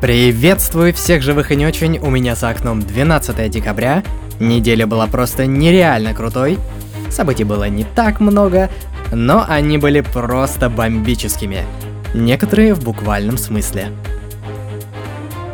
Приветствую всех живых и не очень, у меня за окном 12 декабря. Неделя была просто нереально крутой. Событий было не так много, но они были просто бомбическими. Некоторые в буквальном смысле.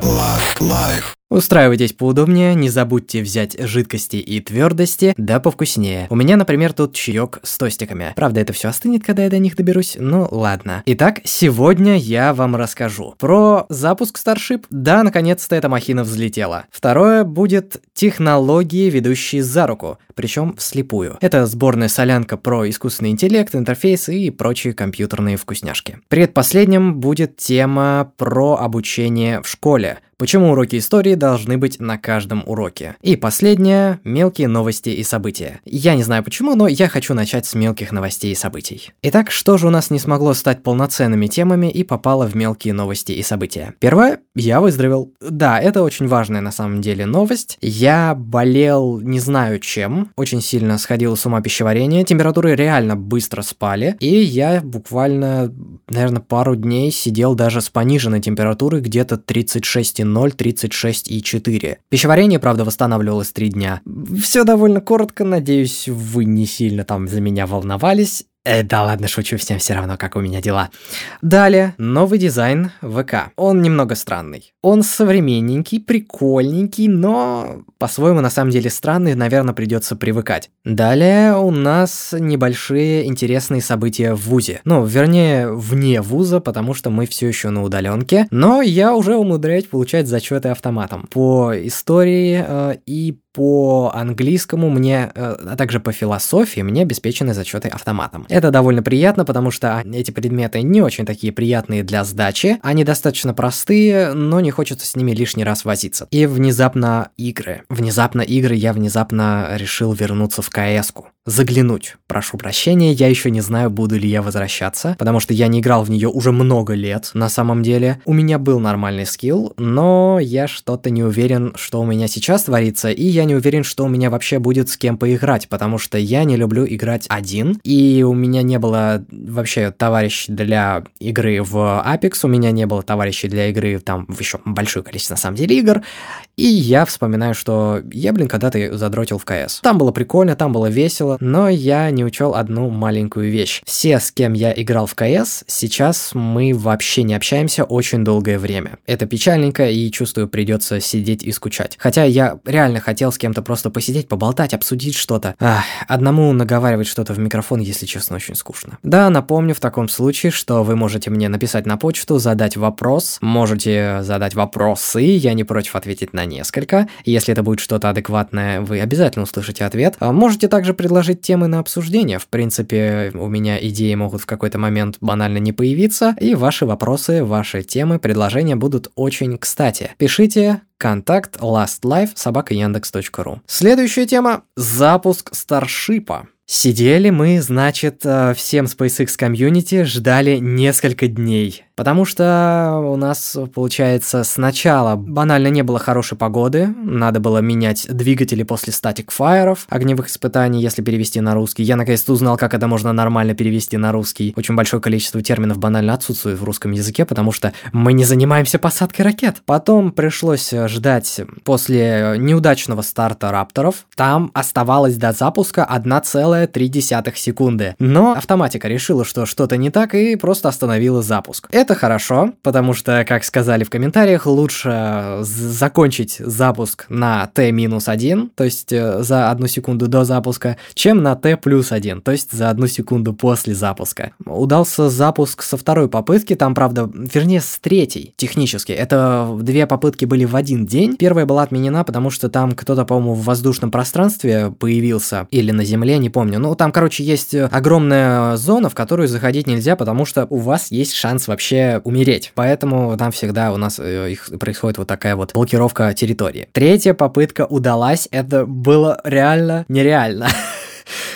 Last Life. Устраивайтесь поудобнее, не забудьте взять жидкости и твердости, да повкуснее. У меня, например, тут чаек с тостиками. Правда, это все остынет, когда я до них доберусь, ну ладно. Итак, сегодня я вам расскажу про запуск Starship. Да, наконец-то эта махина взлетела. Второе будет технологии, ведущие за руку, причем вслепую. Это сборная солянка про искусственный интеллект, интерфейсы и прочие компьютерные вкусняшки. Предпоследним будет тема про обучение в школе. Почему уроки истории должны быть на каждом уроке? И последнее – мелкие новости и события. Я не знаю почему, но я хочу начать с мелких новостей и событий. Итак, что же у нас не смогло стать полноценными темами и попало в мелкие новости и события? Первое – я выздоровел. Да, это очень важная на самом деле новость. Я болел не знаю чем, очень сильно сходил с ума пищеварение, температуры реально быстро спали, и я буквально, наверное, пару дней сидел даже с пониженной температурой где-то 36 36,0, 36,4. Пищеварение, правда, восстанавливалось 3 дня. Все довольно коротко, надеюсь, вы не сильно там за меня волновались. Э, да ладно, шучу, всем все равно, как у меня дела. Далее, новый дизайн ВК. Он немного странный. Он современненький, прикольненький, но по-своему на самом деле странный, наверное, придется привыкать. Далее у нас небольшие интересные события в ВУЗе. Ну, вернее, вне ВУЗа, потому что мы все еще на удаленке, но я уже умудряюсь получать зачеты автоматом по истории э, и по английскому мне, э, а также по философии мне обеспечены зачеты автоматом. Это довольно приятно, потому что эти предметы не очень такие приятные для сдачи, они достаточно простые, но не хочется с ними лишний раз возиться. И внезапно игры. Внезапно игры я внезапно решил вернуться в КС-ку заглянуть. Прошу прощения, я еще не знаю, буду ли я возвращаться, потому что я не играл в нее уже много лет, на самом деле. У меня был нормальный скилл, но я что-то не уверен, что у меня сейчас творится, и я не уверен, что у меня вообще будет с кем поиграть, потому что я не люблю играть один, и у меня не было вообще товарищей для игры в Apex, у меня не было товарищей для игры там в еще большое количество на самом деле игр, и я вспоминаю, что я, блин, когда-то задротил в КС. Там было прикольно, там было весело, но я не учел одну маленькую вещь. Все, с кем я играл в КС, сейчас мы вообще не общаемся очень долгое время. Это печальненько, и чувствую, придется сидеть и скучать. Хотя я реально хотел с кем-то просто посидеть, поболтать, обсудить что-то. Ах, одному наговаривать что-то в микрофон, если честно, очень скучно. Да, напомню в таком случае, что вы можете мне написать на почту, задать вопрос, можете задать вопросы, я не против ответить на несколько. Если это будет что-то адекватное, вы обязательно услышите ответ. А можете также предложить темы на обсуждение. В принципе, у меня идеи могут в какой-то момент банально не появиться, и ваши вопросы, ваши темы, предложения будут очень кстати. Пишите контакт lastlife собака яндекс.ру. Следующая тема – запуск Старшипа. Сидели мы, значит, э, всем SpaceX комьюнити ждали несколько дней. Потому что у нас, получается, сначала банально не было хорошей погоды, надо было менять двигатели после статик фаеров, огневых испытаний, если перевести на русский. Я наконец-то узнал, как это можно нормально перевести на русский. Очень большое количество терминов банально отсутствует в русском языке, потому что мы не занимаемся посадкой ракет. Потом пришлось ждать после неудачного старта рапторов. Там оставалось до запуска 1,3 секунды. Но автоматика решила, что что-то не так и просто остановила запуск. Это хорошо, потому что, как сказали в комментариях, лучше закончить запуск на T-1, то есть э, за одну секунду до запуска, чем на T плюс 1, то есть за одну секунду после запуска. Удался запуск со второй попытки, там, правда, вернее, с третьей, технически. Это две попытки были в один день. Первая была отменена, потому что там кто-то, по-моему, в воздушном пространстве появился, или на Земле, не помню. Ну, там, короче, есть огромная зона, в которую заходить нельзя, потому что у вас есть шанс вообще умереть. Поэтому там всегда у нас э, их происходит вот такая вот блокировка территории. Третья попытка удалась, это было реально нереально.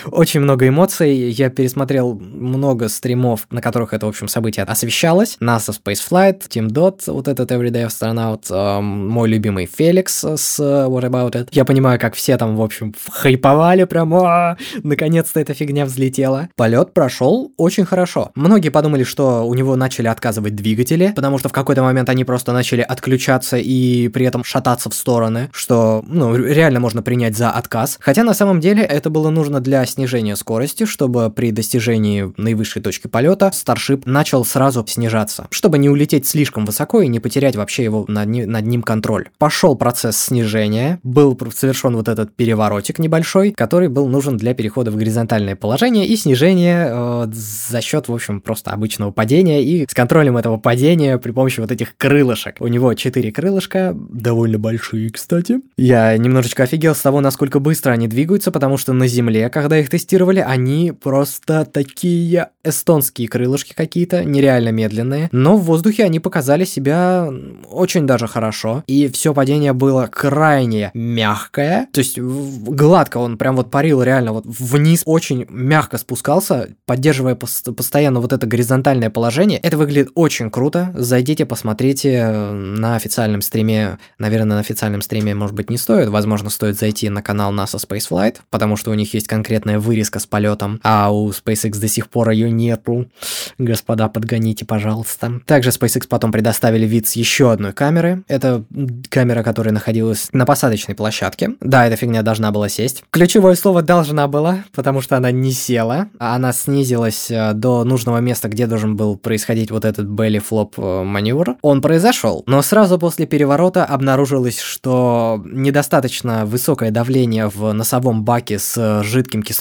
Очень много эмоций. Я пересмотрел много стримов, на которых это, в общем, событие освещалось. NASA Spaceflight, Team Dot, вот этот Everyday Astronaut, э, мой любимый Феликс с What About It. Я понимаю, как все там, в общем, хайповали прям, «А, наконец-то эта фигня взлетела. Полет прошел очень хорошо. Многие подумали, что у него начали отказывать двигатели, потому что в какой-то момент они просто начали отключаться и при этом шататься в стороны, что, ну, реально можно принять за отказ. Хотя на самом деле это было нужно для снижения скорости, чтобы при достижении наивысшей точки полета Starship начал сразу снижаться, чтобы не улететь слишком высоко и не потерять вообще его над, над ним контроль. Пошел процесс снижения, был совершен вот этот переворотик небольшой, который был нужен для перехода в горизонтальное положение и снижения э, за счет, в общем, просто обычного падения и с контролем этого падения при помощи вот этих крылышек. У него четыре крылышка, довольно большие, кстати. Я немножечко офигел с того, насколько быстро они двигаются, потому что на Земле, когда их тестировали, они просто такие эстонские крылышки какие-то, нереально медленные. Но в воздухе они показали себя очень даже хорошо. И все падение было крайне мягкое. То есть гладко он прям вот парил реально вот вниз, очень мягко спускался, поддерживая постоянно вот это горизонтальное положение. Это выглядит очень круто. Зайдите, посмотрите на официальном стриме. Наверное, на официальном стриме, может быть, не стоит. Возможно, стоит зайти на канал NASA Spaceflight, потому что у них есть конкретная вырезка с полетом, а у SpaceX до сих пор ее нету. Господа, подгоните, пожалуйста. Также SpaceX потом предоставили вид с еще одной камеры. Это камера, которая находилась на посадочной площадке. Да, эта фигня должна была сесть. Ключевое слово «должна была», потому что она не села. Она снизилась э, до нужного места, где должен был происходить вот этот belly flop э, маневр. Он произошел, но сразу после переворота обнаружилось, что недостаточно высокое давление в носовом баке с жидким кислородом,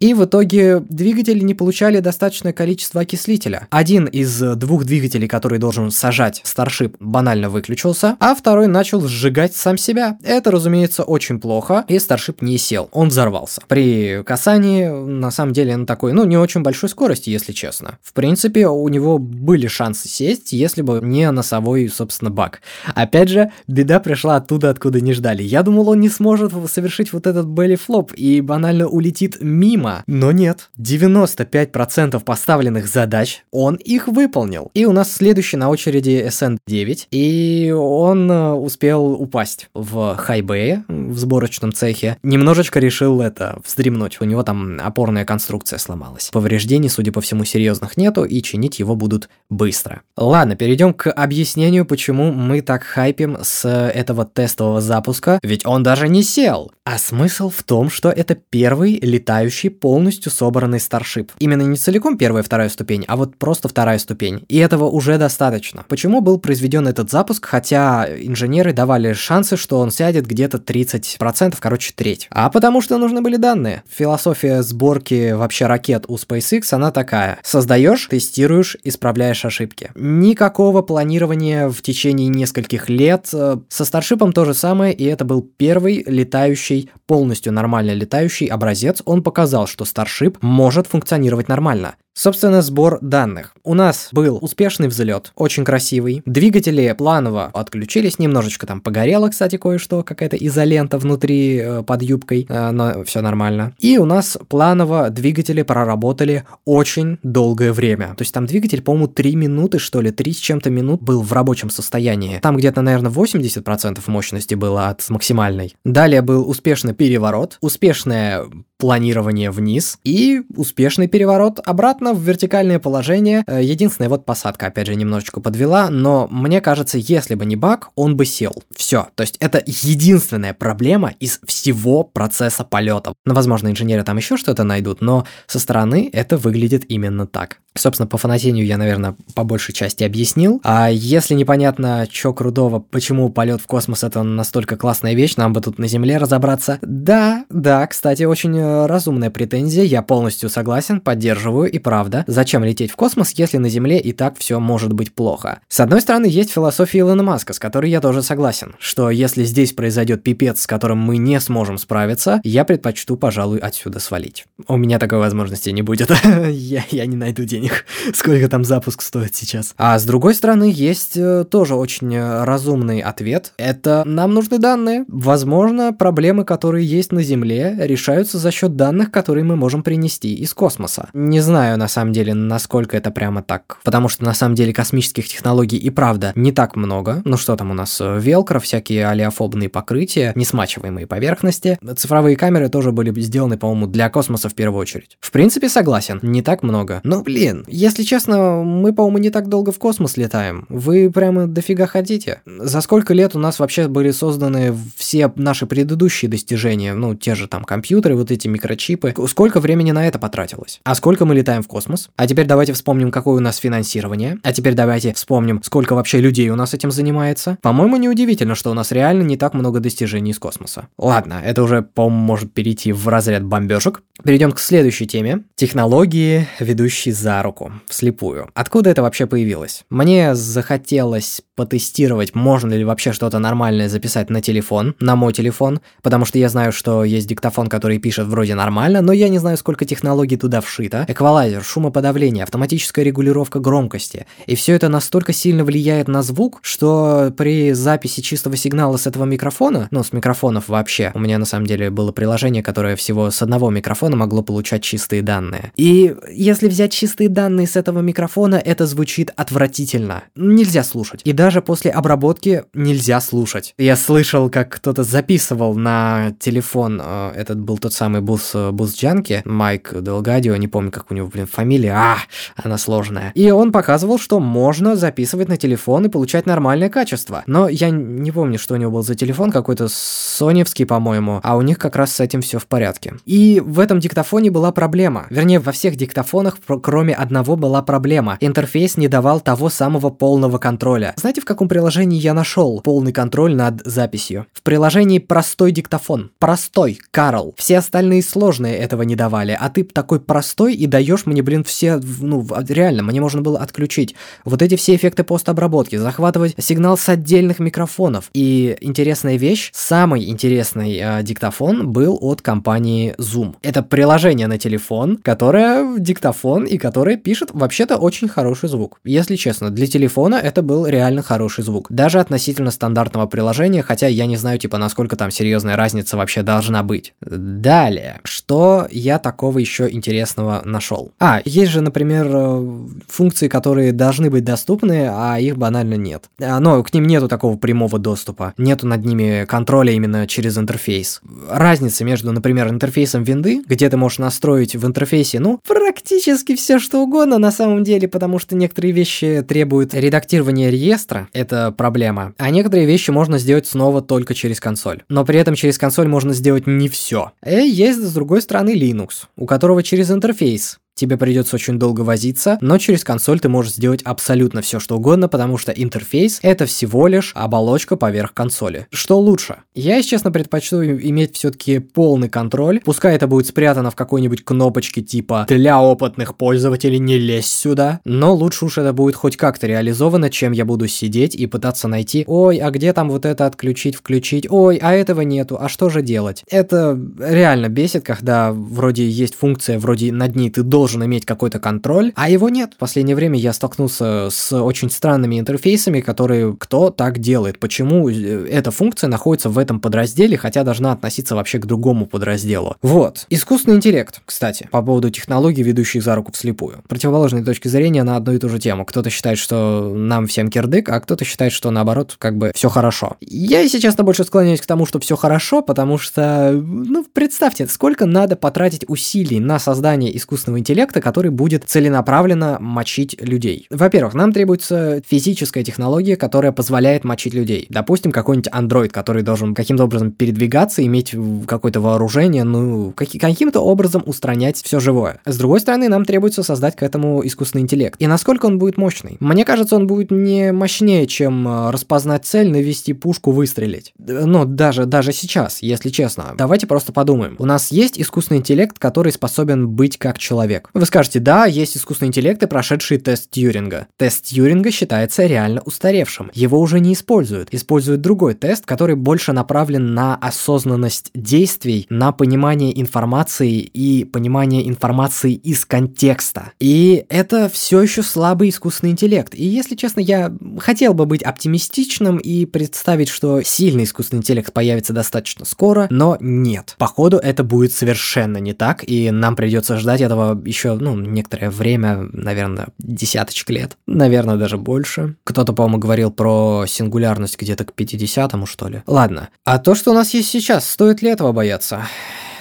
и в итоге двигатели не получали достаточное количество окислителя. Один из двух двигателей, который должен сажать Starship, банально выключился, а второй начал сжигать сам себя. Это, разумеется, очень плохо, и Starship не сел, он взорвался. При касании, на самом деле, на такой, ну, не очень большой скорости, если честно. В принципе, у него были шансы сесть, если бы не носовой, собственно, бак. Опять же, беда пришла оттуда, откуда не ждали. Я думал, он не сможет совершить вот этот belly флоп и банально улетит мимо. Но нет. 95% поставленных задач он их выполнил. И у нас следующий на очереди SN9, и он э, успел упасть в хайбее, в сборочном цехе. Немножечко решил это вздремнуть. У него там опорная конструкция сломалась. Повреждений, судя по всему, серьезных нету, и чинить его будут быстро. Ладно, перейдем к объяснению, почему мы так хайпим с этого тестового запуска, ведь он даже не сел. А смысл в том, что это первый летающий полностью собранный Starship. Именно не целиком первая и вторая ступень, а вот просто вторая ступень. И этого уже достаточно. Почему был произведен этот запуск, хотя инженеры давали шансы, что он сядет где-то 30%, короче, треть. А потому что нужны были данные. Философия сборки вообще ракет у SpaceX, она такая. Создаешь, тестируешь, исправляешь ошибки. Никакого планирования в течение нескольких лет. Со Старшипом то же самое, и это был первый летающий летающий, полностью нормально летающий образец, он показал, что Starship может функционировать нормально. Собственно, сбор данных. У нас был успешный взлет, очень красивый. Двигатели планово отключились, немножечко там погорело, кстати, кое-что, какая-то изолента внутри э, под юбкой, э, но все нормально. И у нас планово двигатели проработали очень долгое время. То есть там двигатель, по-моему, 3 минуты, что ли, 3 с чем-то минут был в рабочем состоянии. Там где-то, наверное, 80% мощности было от максимальной. Далее был успешный переворот, успешное планирование вниз и успешный переворот обратно в вертикальное положение. Э, единственная вот посадка, опять же, немножечко подвела, но мне кажется, если бы не баг, он бы сел. Все. То есть это единственная проблема из всего процесса полета. Ну, возможно, инженеры там еще что-то найдут, но со стороны это выглядит именно так. Собственно, по фанатению я, наверное, по большей части объяснил. А если непонятно, что крутого, почему полет в космос это настолько классная вещь, нам бы тут на Земле разобраться. Да, да, кстати, очень э, разумная претензия, я полностью согласен, поддерживаю и правда. Зачем лететь в космос, если на Земле и так все может быть плохо? С одной стороны, есть философия Илона Маска, с которой я тоже согласен, что если здесь произойдет пипец, с которым мы не сможем справиться, я предпочту, пожалуй, отсюда свалить. У меня такой возможности не будет. я, я не найду денег денег, сколько там запуск стоит сейчас. А с другой стороны, есть э, тоже очень э, разумный ответ. Это нам нужны данные. Возможно, проблемы, которые есть на Земле, решаются за счет данных, которые мы можем принести из космоса. Не знаю, на самом деле, насколько это прямо так. Потому что, на самом деле, космических технологий и правда не так много. Ну что там у нас? Велкро, всякие алиофобные покрытия, несмачиваемые поверхности. Цифровые камеры тоже были сделаны, по-моему, для космоса в первую очередь. В принципе, согласен, не так много. Но, блин, если честно, мы, по-моему, не так долго в космос летаем. Вы прямо дофига хотите? За сколько лет у нас вообще были созданы все наши предыдущие достижения? Ну, те же там компьютеры, вот эти микрочипы. Сколько времени на это потратилось? А сколько мы летаем в космос? А теперь давайте вспомним, какое у нас финансирование. А теперь давайте вспомним, сколько вообще людей у нас этим занимается. По-моему, неудивительно, что у нас реально не так много достижений из космоса. Ладно, это уже, по-моему, может перейти в разряд бомбежек. Перейдем к следующей теме. Технологии, ведущие за руку, вслепую. Откуда это вообще появилось? Мне захотелось потестировать, можно ли вообще что-то нормальное записать на телефон, на мой телефон, потому что я знаю, что есть диктофон, который пишет вроде нормально, но я не знаю, сколько технологий туда вшито. Эквалайзер, шумоподавление, автоматическая регулировка громкости. И все это настолько сильно влияет на звук, что при записи чистого сигнала с этого микрофона, ну, с микрофонов вообще, у меня на самом деле было приложение, которое всего с одного микрофона могло получать чистые данные. И если взять чистые данные с этого микрофона, это звучит отвратительно. Нельзя слушать. И даже после обработки нельзя слушать. Я слышал, как кто-то записывал на телефон, э, этот был тот самый бус, э, бус Джанки, Майк Делгадио, не помню, как у него, блин, фамилия, а, она сложная. И он показывал, что можно записывать на телефон и получать нормальное качество. Но я не помню, что у него был за телефон, какой-то соневский, по-моему, а у них как раз с этим все в порядке. И в этом диктофоне была проблема. Вернее, во всех диктофонах, кроме одного, была проблема. Интерфейс не давал того самого полного контроля. Знаете, в каком приложении я нашел полный контроль над записью? В приложении простой диктофон. Простой, Карл. Все остальные сложные этого не давали, а ты такой простой и даешь мне, блин, все, ну, реально, мне можно было отключить вот эти все эффекты постобработки, захватывать сигнал с отдельных микрофонов. И интересная вещь, самый интересный э, диктофон был от компании Zoom. Это приложение на телефон, которое диктофон и которое пишет вообще-то очень хороший звук. Если честно, для телефона это был реально хороший звук. Даже относительно стандартного приложения, хотя я не знаю, типа, насколько там серьезная разница вообще должна быть. Далее, что я такого еще интересного нашел? А, есть же, например, э, функции, которые должны быть доступны, а их банально нет. А, но к ним нету такого прямого доступа. Нету над ними контроля именно через интерфейс. Разница между, например, интерфейсом винды, где ты можешь настроить в интерфейсе, ну, практически все что угодно на самом деле, потому что некоторые вещи требуют редактирования реестра, это проблема, а некоторые вещи можно сделать снова только через консоль. Но при этом через консоль можно сделать не все. И есть, с другой стороны, Linux, у которого через интерфейс тебе придется очень долго возиться, но через консоль ты можешь сделать абсолютно все, что угодно, потому что интерфейс — это всего лишь оболочка поверх консоли. Что лучше? Я, если честно, предпочту иметь все-таки полный контроль. Пускай это будет спрятано в какой-нибудь кнопочке типа «Для опытных пользователей не лезь сюда», но лучше уж это будет хоть как-то реализовано, чем я буду сидеть и пытаться найти «Ой, а где там вот это отключить, включить? Ой, а этого нету, а что же делать?» Это реально бесит, когда вроде есть функция, вроде над ней ты должен должен иметь какой-то контроль, а его нет. В последнее время я столкнулся с очень странными интерфейсами, которые кто так делает, почему э, эта функция находится в этом подразделе, хотя должна относиться вообще к другому подразделу. Вот. Искусственный интеллект, кстати, по поводу технологий, ведущих за руку вслепую. Противоположные точки зрения на одну и ту же тему. Кто-то считает, что нам всем кирдык, а кто-то считает, что наоборот, как бы все хорошо. Я, если честно, больше склоняюсь к тому, что все хорошо, потому что, ну, представьте, сколько надо потратить усилий на создание искусственного интеллекта, интеллекта, который будет целенаправленно мочить людей. Во-первых, нам требуется физическая технология, которая позволяет мочить людей. Допустим, какой-нибудь андроид, который должен каким-то образом передвигаться, иметь какое-то вооружение, ну, каким-то образом устранять все живое. С другой стороны, нам требуется создать к этому искусственный интеллект. И насколько он будет мощный? Мне кажется, он будет не мощнее, чем э, распознать цель, навести пушку, выстрелить. Ну, даже, даже сейчас, если честно. Давайте просто подумаем. У нас есть искусственный интеллект, который способен быть как человек человек. Вы скажете, да, есть искусственные интеллекты, прошедшие тест Тьюринга. Тест Тьюринга считается реально устаревшим. Его уже не используют. Используют другой тест, который больше направлен на осознанность действий, на понимание информации и понимание информации из контекста. И это все еще слабый искусственный интеллект. И если честно, я хотел бы быть оптимистичным и представить, что сильный искусственный интеллект появится достаточно скоро, но нет. Походу, это будет совершенно не так, и нам придется ждать этого еще, ну, некоторое время, наверное, десяточек лет. Наверное, даже больше. Кто-то, по-моему, говорил про сингулярность где-то к 50-му, что ли. Ладно. А то, что у нас есть сейчас, стоит ли этого бояться?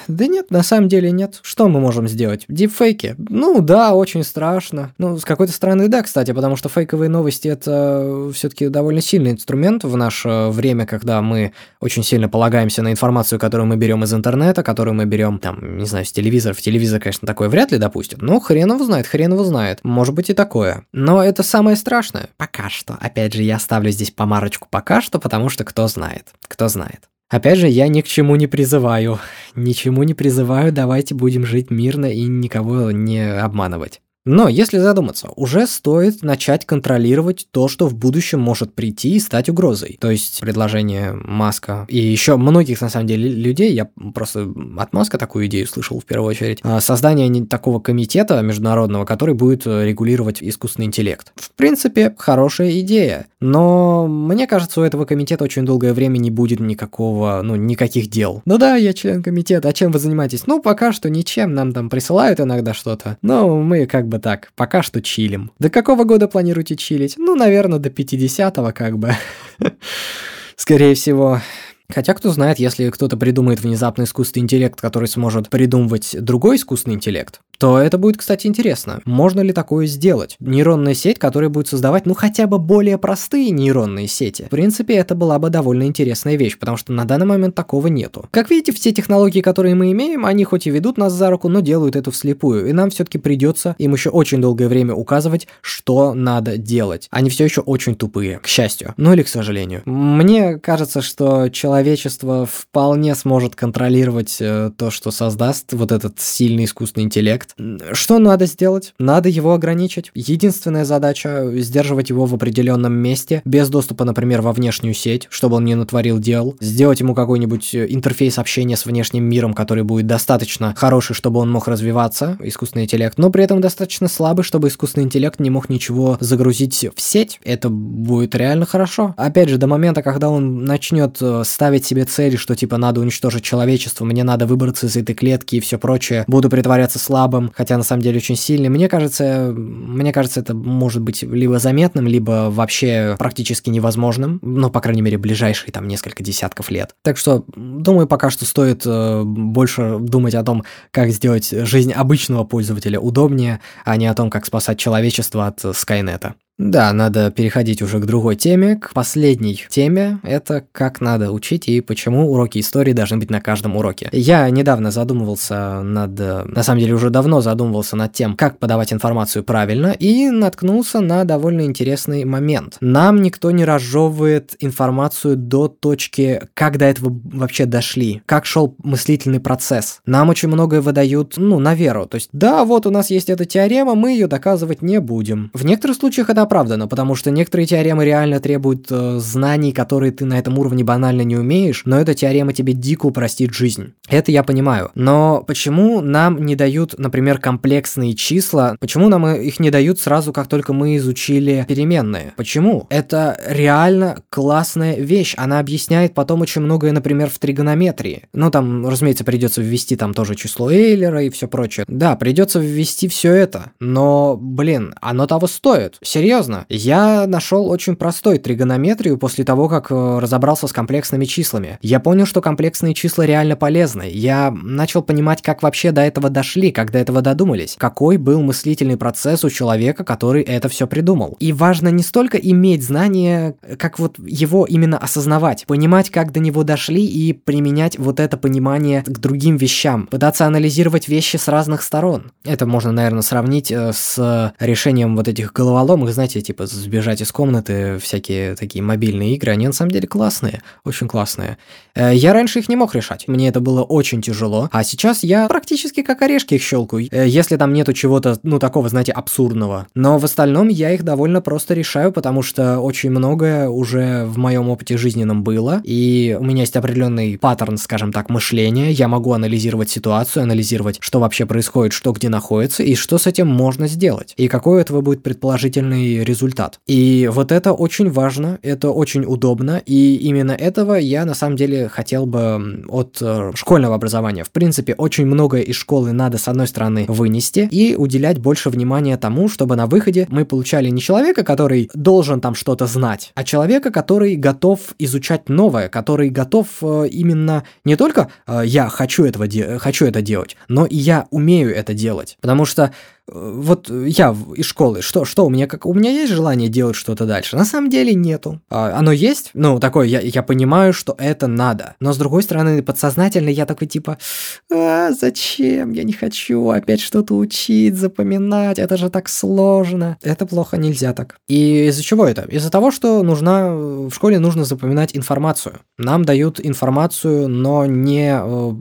Да нет, на самом деле нет. Что мы можем сделать? Дипфейки? Ну да, очень страшно. Ну, с какой-то стороны да, кстати, потому что фейковые новости это все-таки довольно сильный инструмент в наше время, когда мы очень сильно полагаемся на информацию, которую мы берем из интернета, которую мы берем, там, не знаю, с телевизора. В телевизор, конечно, такое вряд ли допустят, но хрен его знает, хрен его знает. Может быть и такое. Но это самое страшное. Пока что. Опять же, я ставлю здесь помарочку пока что, потому что кто знает. Кто знает. Опять же, я ни к чему не призываю. Ничему не призываю, давайте будем жить мирно и никого не обманывать. Но если задуматься, уже стоит начать контролировать то, что в будущем может прийти и стать угрозой. То есть предложение Маска и еще многих, на самом деле, людей, я просто от Маска такую идею слышал в первую очередь, а, создание такого комитета международного, который будет э, регулировать искусственный интеллект. В принципе, хорошая идея, но мне кажется, у этого комитета очень долгое время не будет никакого, ну, никаких дел. Ну да, я член комитета, а чем вы занимаетесь? Ну, пока что ничем, нам там присылают иногда что-то, но мы как бы бы так, пока что чилим. До какого года планируете чилить? Ну, наверное, до 50-го как бы. Скорее всего, Хотя, кто знает, если кто-то придумает внезапный искусственный интеллект, который сможет придумывать другой искусственный интеллект, то это будет, кстати, интересно. Можно ли такое сделать? Нейронная сеть, которая будет создавать, ну, хотя бы более простые нейронные сети. В принципе, это была бы довольно интересная вещь, потому что на данный момент такого нету. Как видите, все технологии, которые мы имеем, они хоть и ведут нас за руку, но делают это вслепую, и нам все-таки придется им еще очень долгое время указывать, что надо делать. Они все еще очень тупые, к счастью. Ну или к сожалению. Мне кажется, что человечество вполне сможет контролировать э, то, что создаст вот этот сильный искусственный интеллект. Что надо сделать? Надо его ограничить. Единственная задача – сдерживать его в определенном месте, без доступа, например, во внешнюю сеть, чтобы он не натворил дел. Сделать ему какой-нибудь э, интерфейс общения с внешним миром, который будет достаточно хороший, чтобы он мог развиваться, искусственный интеллект, но при этом достаточно слабый, чтобы искусственный интеллект не мог ничего загрузить в сеть. Это будет реально хорошо. Опять же, до момента, когда он начнет э, ставить себе цели, что типа надо уничтожить человечество, мне надо выбраться из этой клетки и все прочее, буду притворяться слабым, хотя на самом деле очень сильный. Мне кажется, мне кажется, это может быть либо заметным, либо вообще практически невозможным, ну, по крайней мере, ближайшие там несколько десятков лет. Так что, думаю, пока что стоит э, больше думать о том, как сделать жизнь обычного пользователя удобнее, а не о том, как спасать человечество от Скайнета. Да, надо переходить уже к другой теме, к последней теме. Это как надо учить и почему уроки истории должны быть на каждом уроке. Я недавно задумывался над... На самом деле уже давно задумывался над тем, как подавать информацию правильно, и наткнулся на довольно интересный момент. Нам никто не разжевывает информацию до точки, как до этого вообще дошли, как шел мыслительный процесс. Нам очень многое выдают, ну, на веру. То есть, да, вот у нас есть эта теорема, мы ее доказывать не будем. В некоторых случаях это оправдано, потому что некоторые теоремы реально требуют э, знаний, которые ты на этом уровне банально не умеешь, но эта теорема тебе дико упростит жизнь. Это я понимаю. Но почему нам не дают, например, комплексные числа? Почему нам их не дают сразу, как только мы изучили переменные? Почему? Это реально классная вещь. Она объясняет потом очень многое, например, в тригонометрии. Ну, там, разумеется, придется ввести там тоже число Эйлера и все прочее. Да, придется ввести все это. Но, блин, оно того стоит. Серьезно серьезно. Я нашел очень простой тригонометрию после того, как э, разобрался с комплексными числами. Я понял, что комплексные числа реально полезны. Я начал понимать, как вообще до этого дошли, как до этого додумались. Какой был мыслительный процесс у человека, который это все придумал. И важно не столько иметь знания, как вот его именно осознавать, понимать, как до него дошли и применять вот это понимание к другим вещам, пытаться анализировать вещи с разных сторон. Это можно, наверное, сравнить э, с решением вот этих головоломок, знаете, знаете, типа сбежать из комнаты, всякие такие мобильные игры, они на самом деле классные, очень классные. Э, я раньше их не мог решать, мне это было очень тяжело, а сейчас я практически как орешки их щелкаю, э, если там нету чего-то, ну, такого, знаете, абсурдного. Но в остальном я их довольно просто решаю, потому что очень многое уже в моем опыте жизненном было, и у меня есть определенный паттерн, скажем так, мышления, я могу анализировать ситуацию, анализировать, что вообще происходит, что где находится, и что с этим можно сделать, и какой у этого будет предположительный результат. И вот это очень важно, это очень удобно, и именно этого я на самом деле хотел бы от э, школьного образования. В принципе, очень многое из школы надо, с одной стороны, вынести и уделять больше внимания тому, чтобы на выходе мы получали не человека, который должен там что-то знать, а человека, который готов изучать новое, который готов э, именно не только э, я хочу этого хочу это делать, но и я умею это делать. Потому что вот я из школы, что, что у меня, как у меня есть желание делать что-то дальше? На самом деле нету. А, оно есть, ну, такое, я, я понимаю, что это надо. Но с другой стороны, подсознательно я такой типа, а, зачем? Я не хочу опять что-то учить, запоминать, это же так сложно. Это плохо, нельзя так. И из-за чего это? Из-за того, что нужна, в школе нужно запоминать информацию. Нам дают информацию, но не э,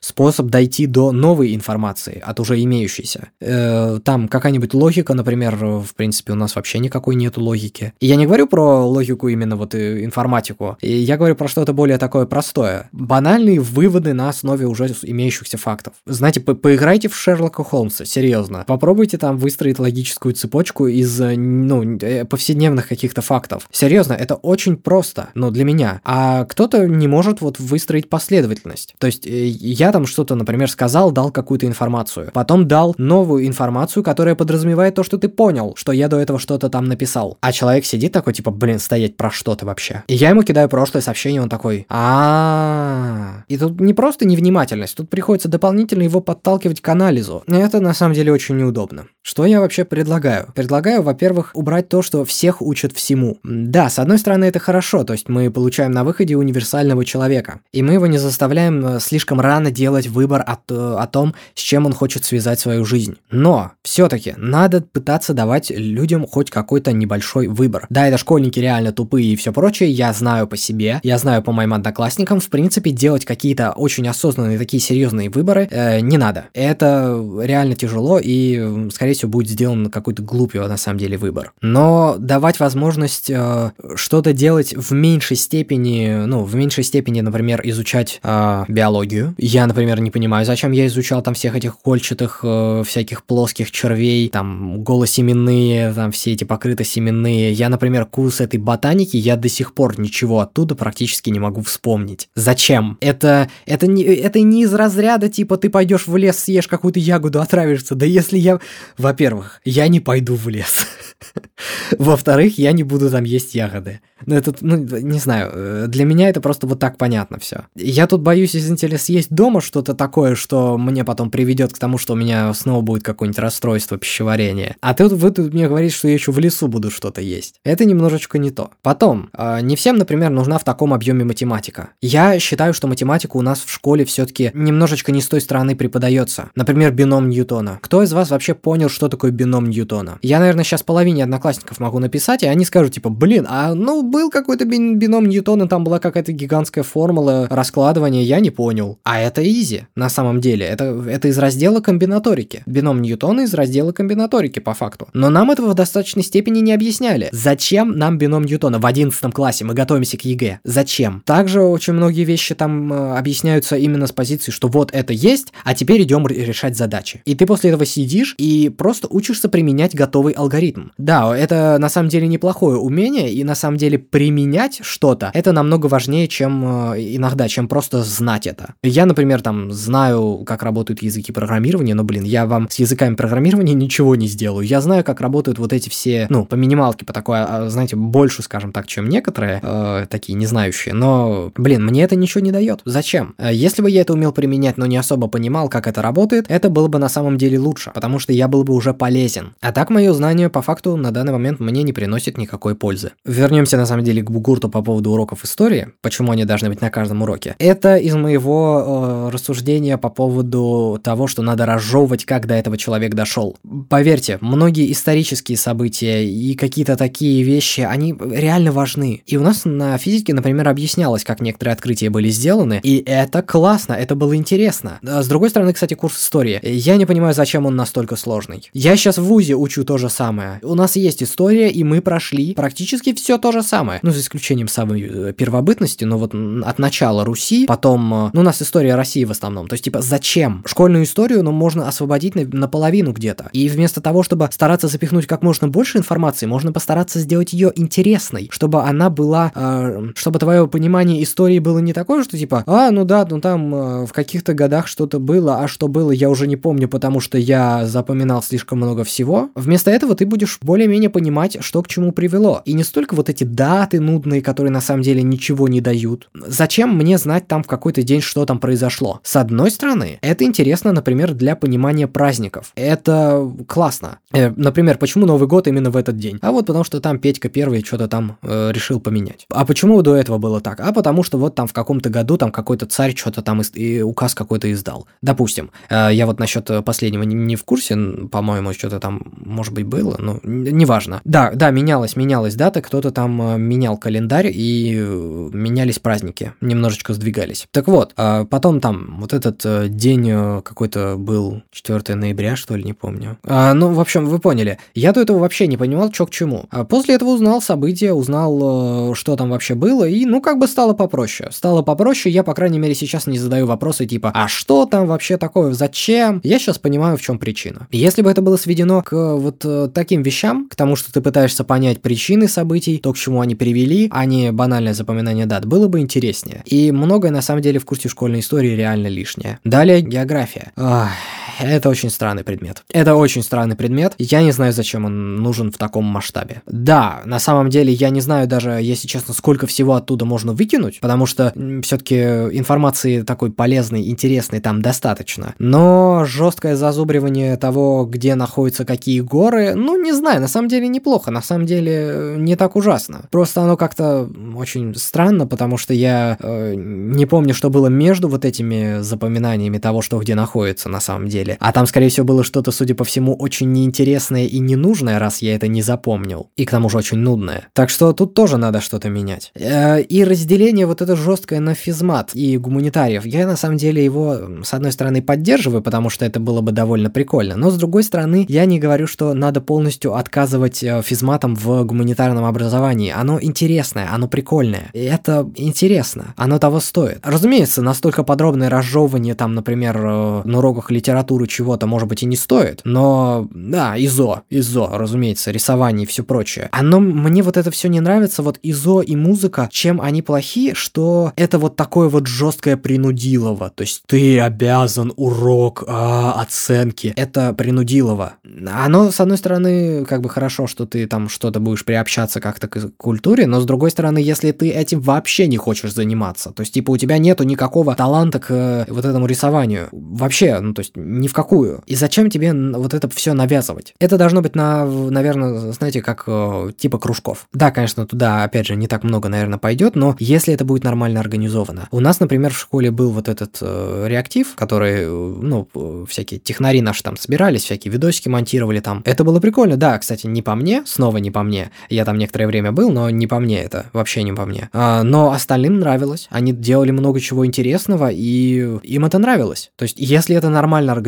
способ дойти до новой информации от уже имеющейся. Э, там какая-нибудь логика, например, в принципе, у нас вообще никакой нету логики. И я не говорю про логику именно вот э, информатику, и я говорю про что-то более такое простое. Банальные выводы на основе уже имеющихся фактов. Знаете, по поиграйте в Шерлока Холмса, серьезно. Попробуйте там выстроить логическую цепочку из, э, ну, э, повседневных каких-то фактов. Серьезно, это очень просто, ну, для меня. А кто-то не может вот выстроить последовательность. То есть я там что-то, например, сказал, дал какую-то информацию, потом дал новую информацию, информацию, которая подразумевает то, что ты понял, что я до этого что-то там написал. А человек сидит такой, типа, блин, стоять про что-то вообще. И я ему кидаю прошлое сообщение, он такой, а И тут не просто невнимательность, тут приходится дополнительно его подталкивать к анализу. Это на самом деле очень неудобно. Что я вообще предлагаю? Предлагаю, во-первых, убрать то, что всех учат всему. Да, с одной стороны, это хорошо, то есть мы получаем на выходе универсального человека, и мы его не заставляем э, слишком рано делать выбор от, э, о том, с чем он хочет связать свою жизнь. Но все-таки надо пытаться давать людям хоть какой-то небольшой выбор. Да, это школьники реально тупые и все прочее, я знаю по себе, я знаю по моим одноклассникам, в принципе, делать какие-то очень осознанные такие серьезные выборы э, не надо. Это реально тяжело и, скорее всего, будет сделан какой-то глупый на самом деле выбор. Но давать возможность э, что-то делать в меньшей степени, ну, в меньшей степени, например, изучать э, биологию. Я, например, не понимаю, зачем я изучал там всех этих кольчатых э, всяких плоских плоских червей, там голосеменные, там все эти покрытосеменные. Я, например, курс этой ботаники, я до сих пор ничего оттуда практически не могу вспомнить. Зачем? Это, это, не, это не из разряда, типа, ты пойдешь в лес, съешь какую-то ягоду, отравишься. Да если я... Во-первых, я не пойду в лес. Во-вторых, я не буду там есть ягоды. Ну, это, ну, не знаю, э, для меня это просто вот так понятно все. Я тут боюсь, извините ли, съесть дома что-то такое, что мне потом приведет к тому, что у меня снова будет какое-нибудь расстройство пищеварения. А ты, вы тут мне говорите, что я еще в лесу буду что-то есть. Это немножечко не то. Потом, а, не всем, например, нужна в таком объеме математика. Я считаю, что математика у нас в школе все-таки немножечко не с той стороны преподается. Например, бином Ньютона. Кто из вас вообще понял, что такое бином Ньютона? Я, наверное, сейчас половине одноклассников могу написать, и они скажут, типа, блин, а ну был какой-то бином Ньютона, там была какая-то гигантская формула раскладывания, я не понял. А это easy, на самом деле. Это, это из раздела комбинаторики. Бином Ньютона из раздела комбинаторики, по факту. Но нам этого в достаточной степени не объясняли. Зачем нам бином Ньютона в 11 классе? Мы готовимся к ЕГЭ. Зачем? Также очень многие вещи там э, объясняются именно с позиции, что вот это есть, а теперь идем решать задачи. И ты после этого сидишь и просто учишься применять готовый алгоритм. Да, это на самом деле неплохое умение, и на самом деле применять что-то, это намного важнее, чем э, иногда, чем просто знать это. Я, например, там знаю, как работают языки программирования, но, блин, я вам с языками программирования ничего не сделаю. Я знаю, как работают вот эти все, ну, по минималке, по такой, а, знаете, больше, скажем так, чем некоторые, э, такие не знающие, но, блин, мне это ничего не дает. Зачем? Э, если бы я это умел применять, но не особо понимал, как это работает, это было бы на самом деле лучше, потому что я был бы уже полезен. А так мое знание по факту факту на данный момент мне не приносит никакой пользы. Вернемся на самом деле к Бугурту по поводу уроков истории, почему они должны быть на каждом уроке. Это из моего э, рассуждения по поводу того, что надо разжевывать, как до этого человек дошел. Поверьте, многие исторические события и какие-то такие вещи, они реально важны. И у нас на физике, например, объяснялось, как некоторые открытия были сделаны, и это классно, это было интересно. А с другой стороны, кстати, курс истории. Я не понимаю, зачем он настолько сложный. Я сейчас в ВУЗе учу то же самое. У нас есть история, и мы прошли практически все то же самое. Ну, за исключением самой э, первобытности, но вот от начала Руси, потом, э, ну, у нас история России в основном. То есть, типа, зачем? Школьную историю, ну, можно освободить на, наполовину где-то. И вместо того, чтобы стараться запихнуть как можно больше информации, можно постараться сделать ее интересной, чтобы она была, э, чтобы твое понимание истории было не такое, что типа, а, ну да, ну там э, в каких-то годах что-то было, а что было, я уже не помню, потому что я запоминал слишком много всего. Вместо этого ты будешь более-менее понимать, что к чему привело. И не столько вот эти даты нудные, которые на самом деле ничего не дают. Зачем мне знать там в какой-то день, что там произошло? С одной стороны, это интересно, например, для понимания праздников. Это классно. Э, например, почему Новый год именно в этот день? А вот потому что там Петька первый что-то там э, решил поменять. А почему до этого было так? А потому что вот там в каком-то году там какой-то царь что-то там и указ какой-то издал. Допустим, э, я вот насчет последнего не, не в курсе, по-моему, что-то там, может быть, было, но неважно. Да, да, менялась, менялась дата, кто-то там э, менял календарь и э, менялись праздники, немножечко сдвигались. Так вот, э, потом там вот этот э, день какой-то был 4 ноября, что ли, не помню. А, ну, в общем, вы поняли. Я до этого вообще не понимал, что к чему. А после этого узнал события, узнал, что там вообще было, и, ну, как бы стало попроще. Стало попроще, я, по крайней мере, сейчас не задаю вопросы типа, а что там вообще такое, зачем? Я сейчас понимаю, в чем причина. Если бы это было сведено к вот таким вещам, к тому, что ты пытаешься понять причины событий, то, к чему они привели, а не банальное запоминание дат, было бы интереснее. И многое, на самом деле, в курсе школьной истории реально лишнее. Далее, география. Ах, это очень странный предмет. Это очень странный предмет. Я не знаю, зачем он нужен в таком масштабе. Да, на самом деле я не знаю даже, если честно, сколько всего оттуда можно выкинуть, потому что все-таки информации такой полезной, интересной там достаточно. Но жесткое зазубривание того, где находятся какие горы, ну не знаю, на самом деле неплохо, на самом деле э, не так ужасно. Просто оно как-то очень странно, потому что я э, не помню, что было между вот этими запоминаниями того, что где находится на самом деле. А там, скорее всего, было что-то, судя по всему, очень неинтересное и ненужное, раз я это не запомнил. И к тому же очень нудное. Так что тут тоже надо что-то менять. Э, и разделение вот это жесткое на физмат и гуманитариев, я на самом деле его, с одной стороны, поддерживаю, потому что это было бы довольно прикольно, но с другой стороны, я не говорю, что надо полностью отказывать э, физматам в гуманитарном образовании. Оно интересное, оно прикольное. И это интересно, оно того стоит. Разумеется, настолько подробное разжевывание там, например, э, на уроках литературы чего-то, может быть, и не стоит, но да, ИЗО, ИЗО, разумеется, рисование и все прочее. Оно, мне вот это все не нравится, вот ИЗО и музыка, чем они плохи, что это вот такое вот жесткое принудилово, то есть ты обязан урок, а, оценки, это принудилово. Оно, с одной стороны, как бы хорошо, что ты там что-то будешь приобщаться как-то к культуре, но с другой стороны, если ты этим вообще не хочешь заниматься, то есть типа у тебя нету никакого таланта к э, вот этому рисованию, вообще, ну то есть ни в какую. И зачем тебе вот это все навязывать? Это должно быть на, наверное, знаете, как э, типа кружков. Да, конечно, туда, опять же, не так много, наверное, пойдет, но если это будет нормально организовано. У нас, например, в школе был вот этот э, реактив, который, э, ну, всякие технари наши там собирались, всякие видосики монтировали там. Это было прикольно, да, кстати, не по мне, снова не по мне. Я там некоторое время был, но не по мне это, вообще не по мне. А, но остальным нравилось. Они делали много чего интересного, и им это нравилось. То есть, если это нормально организовано,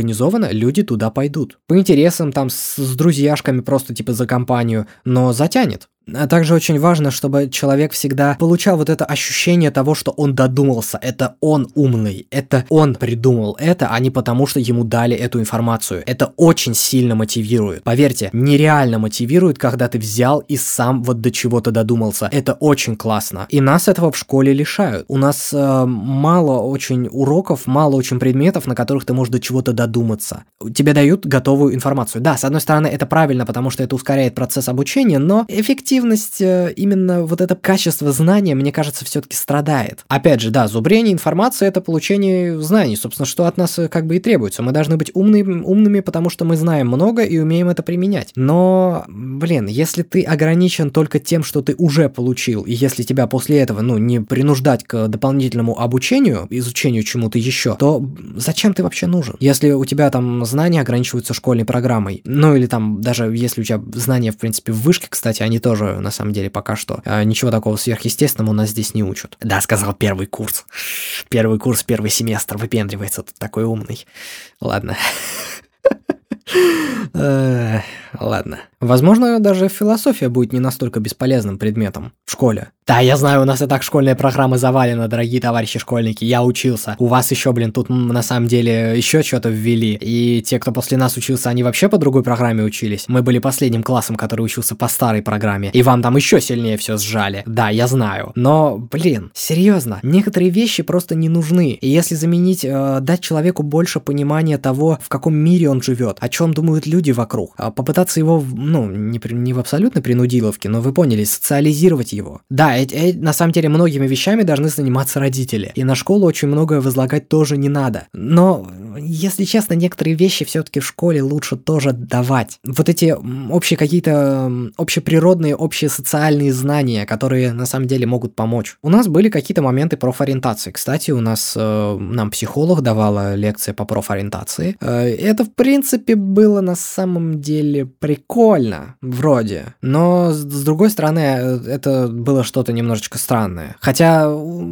люди туда пойдут. По интересам, там, с, с друзьяшками просто типа за компанию, но затянет. А также очень важно, чтобы человек всегда получал вот это ощущение того, что он додумался, это он умный, это он придумал это, а не потому, что ему дали эту информацию. Это очень сильно мотивирует. Поверьте, нереально мотивирует, когда ты взял и сам вот до чего-то додумался. Это очень классно. И нас этого в школе лишают. У нас э, мало очень уроков, мало очень предметов, на которых ты можешь до чего-то додуматься. Тебе дают готовую информацию. Да, с одной стороны, это правильно, потому что это ускоряет процесс обучения, но эффективно эффективность, э, именно вот это качество знания, мне кажется, все-таки страдает. Опять же, да, зубрение информации это получение знаний, собственно, что от нас э, как бы и требуется. Мы должны быть умными, умными, потому что мы знаем много и умеем это применять. Но, блин, если ты ограничен только тем, что ты уже получил, и если тебя после этого, ну, не принуждать к дополнительному обучению, изучению чему-то еще, то зачем ты вообще нужен? Если у тебя там знания ограничиваются школьной программой, ну или там даже если у тебя знания, в принципе, в вышке, кстати, они тоже на самом деле пока что а, ничего такого сверхъестественного у нас здесь не учат. Да, сказал первый курс. Первый курс, первый семестр выпендривается тут такой умный. Ладно. Ладно. Возможно, даже философия будет не настолько бесполезным предметом в школе. Да, я знаю, у нас и так школьная программа завалена, дорогие товарищи школьники. Я учился. У вас еще, блин, тут на самом деле еще что-то ввели. И те, кто после нас учился, они вообще по другой программе учились. Мы были последним классом, который учился по старой программе. И вам там еще сильнее все сжали. Да, я знаю. Но, блин, серьезно, некоторые вещи просто не нужны. И если заменить, э, дать человеку больше понимания того, в каком мире он живет, о чем думают люди вокруг, а попытаться его, ну, не, не в абсолютной принудиловке, но вы поняли, социализировать его. Да, э, э, на самом деле многими вещами должны заниматься родители. И на школу очень многое возлагать тоже не надо. Но, если честно, некоторые вещи все-таки в школе лучше тоже давать. Вот эти общие какие-то общеприродные, общие социальные знания, которые на самом деле могут помочь. У нас были какие-то моменты профориентации. Кстати, у нас э, нам психолог давала лекции по профориентации. Э, это, в принципе, было на самом деле прикольно, вроде. Но, с другой стороны, э, это было что-то немножечко странное. Хотя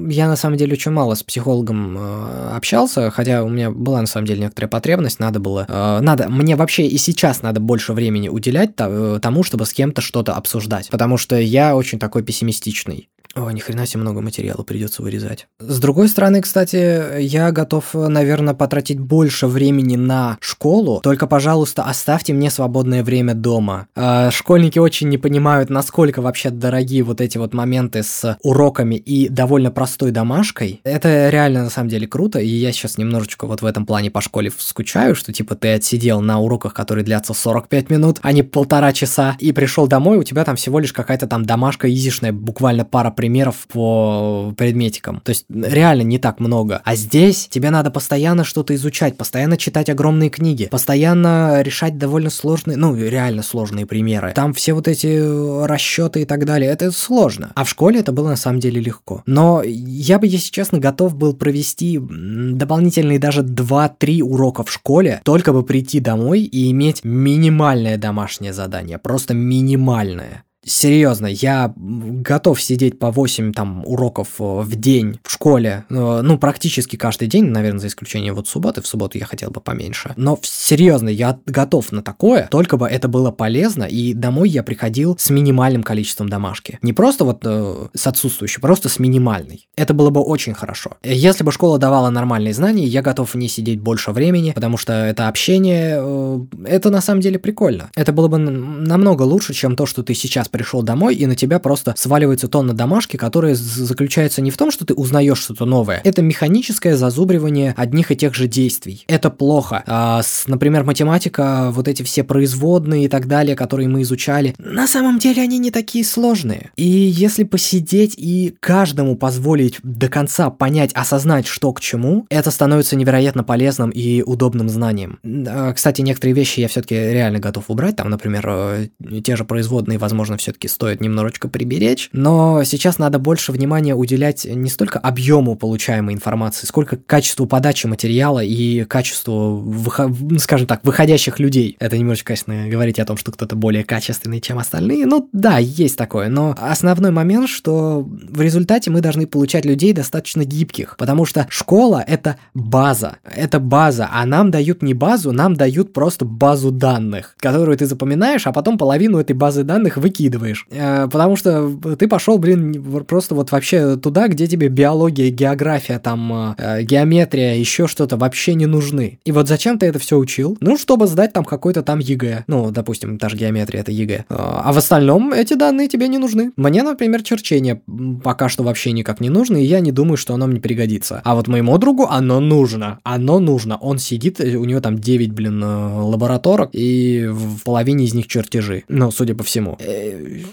я, на самом деле, очень мало с психологом э, общался, хотя у меня была, на самом деле, некоторая потребность, надо было... Э, надо... Мне вообще и сейчас надо больше времени уделять э, тому, чтобы с кем-то что-то обсуждать. Потому что я очень такой пессимистичный. О, ни хрена себе много материала придется вырезать. С другой стороны, кстати, я готов, наверное, потратить больше времени на школу, только, пожалуйста, оставьте мне свободное время дома. Э, школьники очень не понимают, насколько вообще дорогие вот эти вот моменты с уроками и довольно простой домашкой. Это реально, на самом деле, круто, и я сейчас немножечко вот в этом плане по школе скучаю, что, типа, ты отсидел на уроках, которые длятся 45 минут, а не полтора часа, и пришел домой, у тебя там всего лишь какая-то там домашка изишная, буквально пара примеров по предметикам. То есть реально не так много. А здесь тебе надо постоянно что-то изучать, постоянно читать огромные книги, постоянно решать довольно сложные, ну, реально сложные примеры. Там все вот эти расчеты и так далее. Это сложно. А в школе это было на самом деле легко. Но я бы, если честно, готов был провести дополнительные даже 2-3 урока в школе, только бы прийти домой и иметь минимальное домашнее задание. Просто минимальное серьезно, я готов сидеть по 8 там уроков э, в день в школе, ну, практически каждый день, наверное, за исключением вот субботы, в субботу я хотел бы поменьше. Но серьезно, я готов на такое, только бы это было полезно, и домой я приходил с минимальным количеством домашки. Не просто вот э, с отсутствующей, просто с минимальной. Это было бы очень хорошо. Если бы школа давала нормальные знания, я готов в ней сидеть больше времени, потому что это общение, э, это на самом деле прикольно. Это было бы намного лучше, чем то, что ты сейчас пришел домой, и на тебя просто сваливается тонна домашки, которая заключается не в том, что ты узнаешь что-то новое. Это механическое зазубривание одних и тех же действий. Это плохо. А, с, например, математика, вот эти все производные и так далее, которые мы изучали, на самом деле они не такие сложные. И если посидеть и каждому позволить до конца понять, осознать, что к чему, это становится невероятно полезным и удобным знанием. А, кстати, некоторые вещи я все-таки реально готов убрать, там, например, э, те же производные, возможно, все-таки стоит немножечко приберечь. Но сейчас надо больше внимания уделять не столько объему получаемой информации, сколько качеству подачи материала и качеству, выход... Ну, скажем так, выходящих людей. Это немножечко, конечно, говорить о том, что кто-то более качественный, чем остальные. Ну да, есть такое. Но основной момент, что в результате мы должны получать людей достаточно гибких, потому что школа — это база. Это база, а нам дают не базу, нам дают просто базу данных, которую ты запоминаешь, а потом половину этой базы данных выкидываешь выкидываешь. Э, потому что ты пошел, блин, просто вот вообще туда, где тебе биология, география, там, э, геометрия, еще что-то вообще не нужны. И вот зачем ты это все учил? Ну, чтобы сдать там какой-то там ЕГЭ. Ну, допустим, та же геометрия, это ЕГЭ. Э, а в остальном эти данные тебе не нужны. Мне, например, черчение пока что вообще никак не нужно, и я не думаю, что оно мне пригодится. А вот моему другу оно нужно. Оно нужно. Он сидит, у него там 9, блин, лабораторок, и в половине из них чертежи. Ну, судя по всему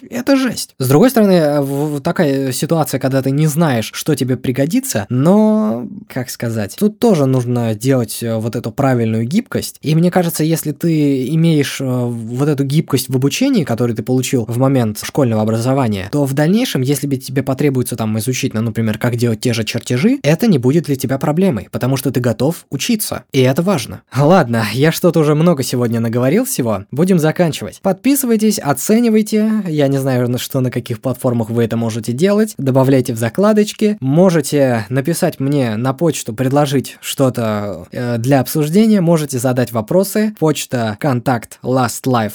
это жесть. С другой стороны, такая ситуация, когда ты не знаешь, что тебе пригодится, но, как сказать, тут тоже нужно делать э, вот эту правильную гибкость. И мне кажется, если ты имеешь э, вот эту гибкость в обучении, которую ты получил в момент школьного образования, то в дальнейшем, если тебе потребуется там изучить, ну, например, как делать те же чертежи, это не будет для тебя проблемой, потому что ты готов учиться. И это важно. Ладно, я что-то уже много сегодня наговорил всего. Будем заканчивать. Подписывайтесь, оценивайте. Я не знаю, на что на каких платформах вы это можете делать. Добавляйте в закладочки. Можете написать мне на почту, предложить что-то э, для обсуждения. Можете задать вопросы. Почта контакт lastlife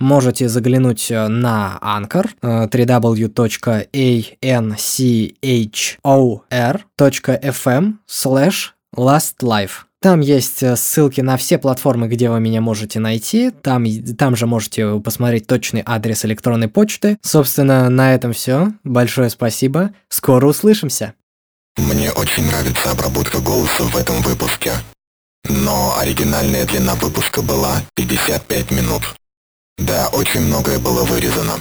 Можете заглянуть э, на Anchor э, www.anchor.fm slash lastlife. Там есть э, ссылки на все платформы, где вы меня можете найти. Там, там же можете посмотреть точный адрес электронной почты. Собственно, на этом все. Большое спасибо. Скоро услышимся. Мне очень нравится обработка голоса в этом выпуске. Но оригинальная длина выпуска была 55 минут. Да, очень многое было вырезано.